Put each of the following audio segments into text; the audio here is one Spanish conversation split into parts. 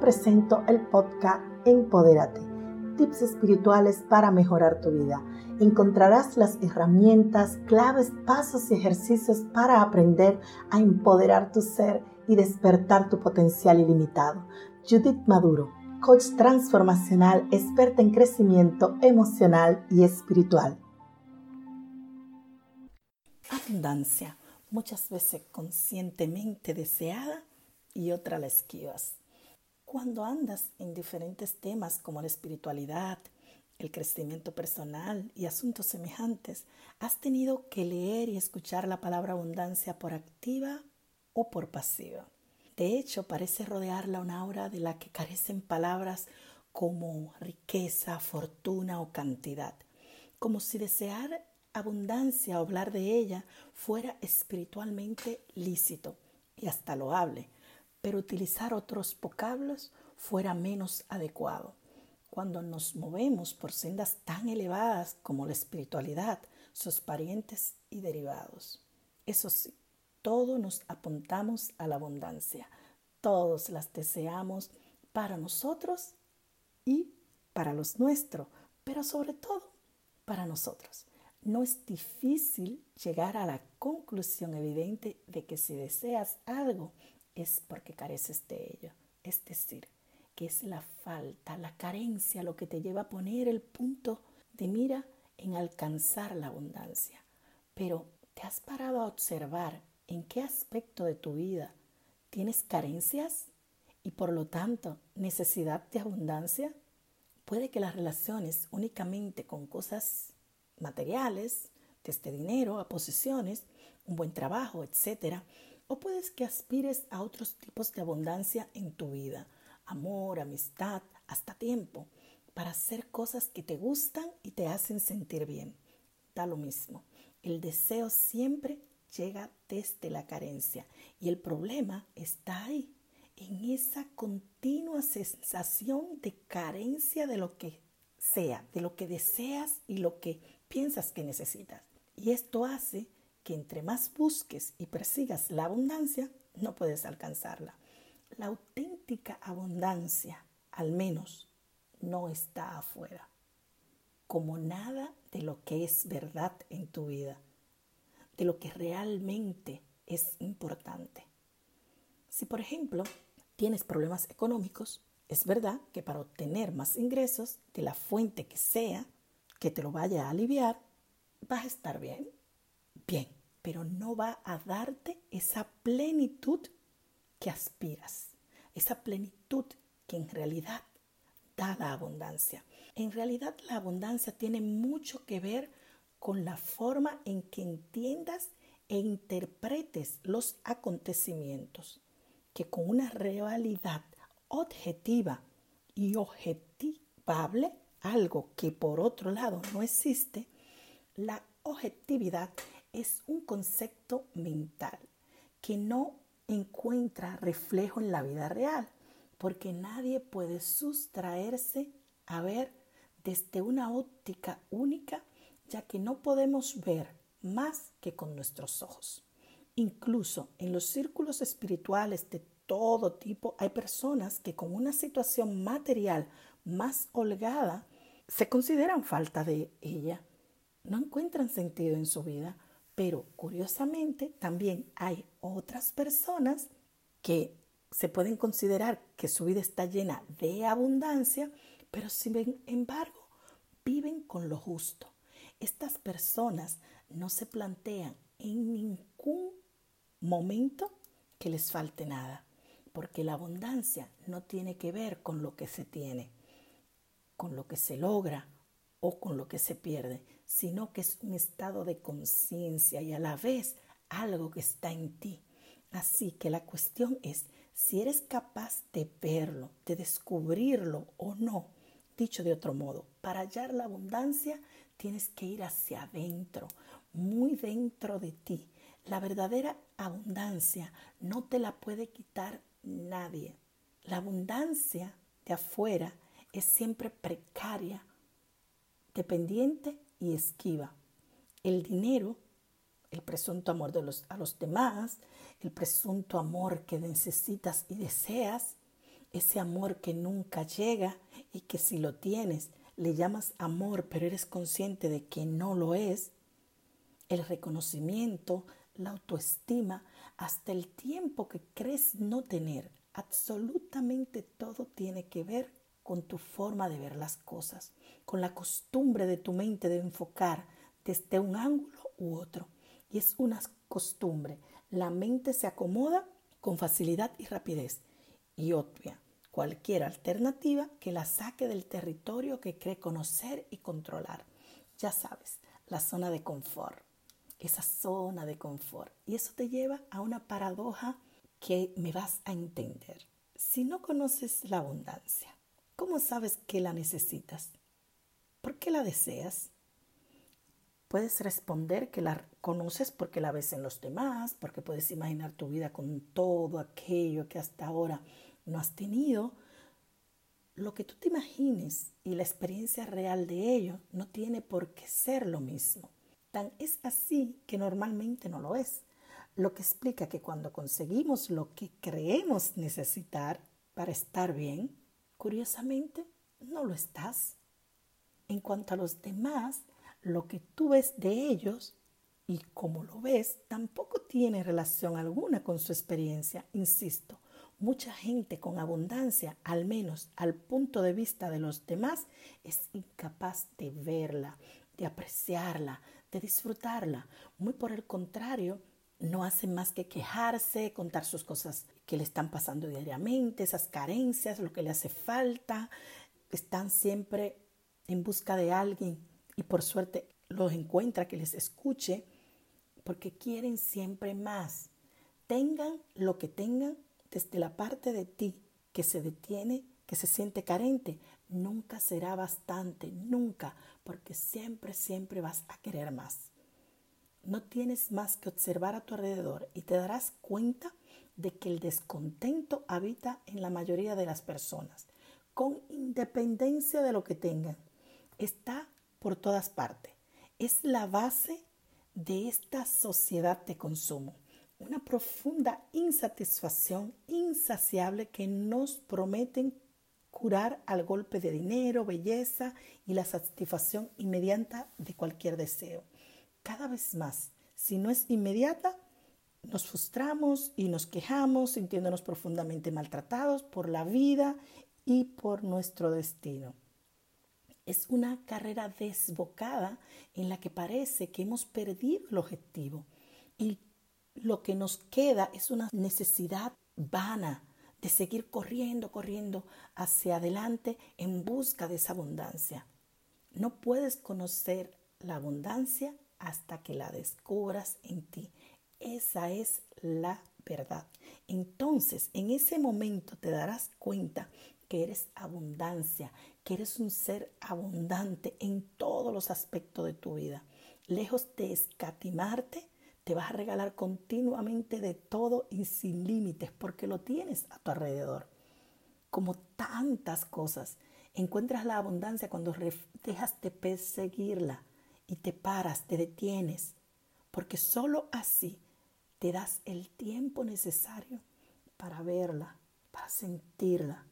presento el podcast Empodérate, tips espirituales para mejorar tu vida. Encontrarás las herramientas, claves, pasos y ejercicios para aprender a empoderar tu ser y despertar tu potencial ilimitado. Judith Maduro, coach transformacional, experta en crecimiento emocional y espiritual. Abundancia, muchas veces conscientemente deseada y otra la esquivas. Cuando andas en diferentes temas como la espiritualidad, el crecimiento personal y asuntos semejantes, has tenido que leer y escuchar la palabra abundancia por activa o por pasiva. De hecho, parece rodearla una aura de la que carecen palabras como riqueza, fortuna o cantidad, como si desear abundancia o hablar de ella fuera espiritualmente lícito y hasta loable pero utilizar otros vocablos fuera menos adecuado. Cuando nos movemos por sendas tan elevadas como la espiritualidad, sus parientes y derivados. Eso sí, todos nos apuntamos a la abundancia, todos las deseamos para nosotros y para los nuestros, pero sobre todo para nosotros. No es difícil llegar a la conclusión evidente de que si deseas algo, es porque careces de ello. Es decir, que es la falta, la carencia lo que te lleva a poner el punto de mira en alcanzar la abundancia. Pero ¿te has parado a observar en qué aspecto de tu vida tienes carencias y por lo tanto necesidad de abundancia? Puede que las relaciones únicamente con cosas materiales, desde dinero a posiciones, un buen trabajo, etcétera, o puedes que aspires a otros tipos de abundancia en tu vida, amor, amistad, hasta tiempo, para hacer cosas que te gustan y te hacen sentir bien. Da lo mismo. El deseo siempre llega desde la carencia y el problema está ahí, en esa continua sensación de carencia de lo que sea, de lo que deseas y lo que piensas que necesitas. Y esto hace que entre más busques y persigas la abundancia, no puedes alcanzarla. La auténtica abundancia, al menos, no está afuera, como nada de lo que es verdad en tu vida, de lo que realmente es importante. Si, por ejemplo, tienes problemas económicos, es verdad que para obtener más ingresos de la fuente que sea, que te lo vaya a aliviar, vas a estar bien bien, pero no va a darte esa plenitud que aspiras, esa plenitud que en realidad da la abundancia. En realidad la abundancia tiene mucho que ver con la forma en que entiendas e interpretes los acontecimientos, que con una realidad objetiva y objetivable, algo que por otro lado no existe, la objetividad es un concepto mental que no encuentra reflejo en la vida real, porque nadie puede sustraerse a ver desde una óptica única, ya que no podemos ver más que con nuestros ojos. Incluso en los círculos espirituales de todo tipo hay personas que con una situación material más holgada se consideran falta de ella, no encuentran sentido en su vida pero curiosamente también hay otras personas que se pueden considerar que su vida está llena de abundancia, pero sin embargo viven con lo justo. Estas personas no se plantean en ningún momento que les falte nada, porque la abundancia no tiene que ver con lo que se tiene, con lo que se logra o con lo que se pierde, sino que es un estado de conciencia y a la vez algo que está en ti. Así que la cuestión es si eres capaz de verlo, de descubrirlo o no. Dicho de otro modo, para hallar la abundancia tienes que ir hacia adentro, muy dentro de ti. La verdadera abundancia no te la puede quitar nadie. La abundancia de afuera es siempre precaria, dependiente y esquiva. El dinero, el presunto amor de los, a los demás, el presunto amor que necesitas y deseas, ese amor que nunca llega y que si lo tienes le llamas amor, pero eres consciente de que no lo es, el reconocimiento, la autoestima, hasta el tiempo que crees no tener, absolutamente todo tiene que ver con tu forma de ver las cosas, con la costumbre de tu mente de enfocar desde un ángulo u otro. Y es una costumbre. La mente se acomoda con facilidad y rapidez y obvia cualquier alternativa que la saque del territorio que cree conocer y controlar. Ya sabes, la zona de confort, esa zona de confort. Y eso te lleva a una paradoja que me vas a entender. Si no conoces la abundancia, ¿cómo sabes que la necesitas? ¿Por qué la deseas? Puedes responder que la conoces porque la ves en los demás, porque puedes imaginar tu vida con todo aquello que hasta ahora no has tenido. Lo que tú te imagines y la experiencia real de ello no tiene por qué ser lo mismo. Tan es así que normalmente no lo es. Lo que explica que cuando conseguimos lo que creemos necesitar para estar bien, curiosamente no lo estás. En cuanto a los demás, lo que tú ves de ellos y cómo lo ves tampoco tiene relación alguna con su experiencia. Insisto, mucha gente con abundancia, al menos al punto de vista de los demás, es incapaz de verla, de apreciarla, de disfrutarla. Muy por el contrario, no hacen más que quejarse, contar sus cosas que le están pasando diariamente, esas carencias, lo que le hace falta. Están siempre en busca de alguien y por suerte los encuentra que les escuche porque quieren siempre más. Tengan lo que tengan desde la parte de ti que se detiene, que se siente carente, nunca será bastante, nunca, porque siempre, siempre vas a querer más. No tienes más que observar a tu alrededor y te darás cuenta de que el descontento habita en la mayoría de las personas, con independencia de lo que tengan. Está por todas partes. Es la base de esta sociedad de consumo. Una profunda insatisfacción insaciable que nos prometen curar al golpe de dinero, belleza y la satisfacción inmediata de cualquier deseo. Cada vez más, si no es inmediata, nos frustramos y nos quejamos sintiéndonos profundamente maltratados por la vida y por nuestro destino. Es una carrera desbocada en la que parece que hemos perdido el objetivo y lo que nos queda es una necesidad vana de seguir corriendo, corriendo hacia adelante en busca de esa abundancia. No puedes conocer la abundancia hasta que la descubras en ti. Esa es la verdad. Entonces, en ese momento te darás cuenta que eres abundancia, que eres un ser abundante en todos los aspectos de tu vida. Lejos de escatimarte, te vas a regalar continuamente de todo y sin límites porque lo tienes a tu alrededor. Como tantas cosas, encuentras la abundancia cuando dejas de perseguirla y te paras, te detienes, porque sólo así te das el tiempo necesario para verla, para sentirla,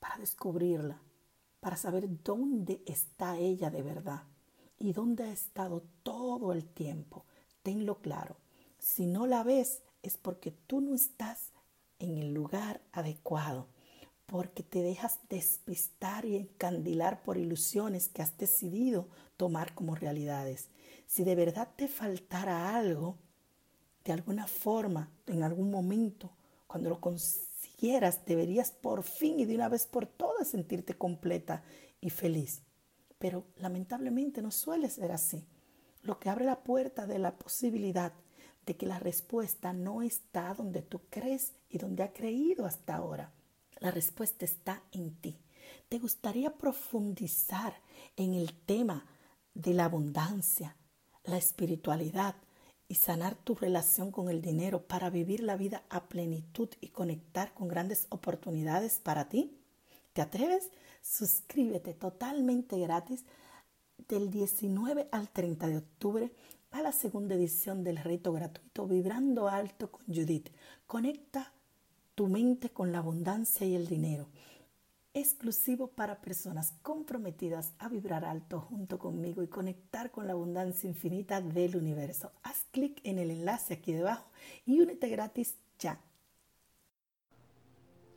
para descubrirla, para saber dónde está ella de verdad y dónde ha estado todo el tiempo. Tenlo claro. Si no la ves es porque tú no estás en el lugar adecuado, porque te dejas despistar y encandilar por ilusiones que has decidido tomar como realidades. Si de verdad te faltara algo, de alguna forma, en algún momento, cuando lo quieras, deberías por fin y de una vez por todas sentirte completa y feliz. Pero lamentablemente no suele ser así, lo que abre la puerta de la posibilidad de que la respuesta no está donde tú crees y donde ha creído hasta ahora. La respuesta está en ti. ¿Te gustaría profundizar en el tema de la abundancia, la espiritualidad, y sanar tu relación con el dinero para vivir la vida a plenitud y conectar con grandes oportunidades para ti? ¿Te atreves? Suscríbete totalmente gratis del 19 al 30 de octubre a la segunda edición del reto gratuito Vibrando Alto con Judith. Conecta tu mente con la abundancia y el dinero. Exclusivo para personas comprometidas a vibrar alto junto conmigo y conectar con la abundancia infinita del universo. Haz clic en el enlace aquí debajo y únete gratis ya.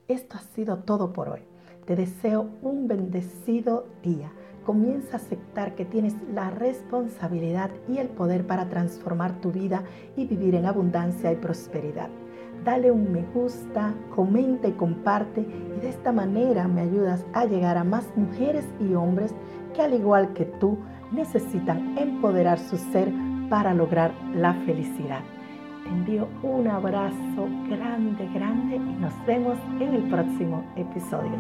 Esto ha sido todo por hoy. Te deseo un bendecido día. Comienza a aceptar que tienes la responsabilidad y el poder para transformar tu vida y vivir en abundancia y prosperidad dale un me gusta, comenta y comparte y de esta manera me ayudas a llegar a más mujeres y hombres que al igual que tú necesitan empoderar su ser para lograr la felicidad. Te envío un abrazo grande, grande y nos vemos en el próximo episodio.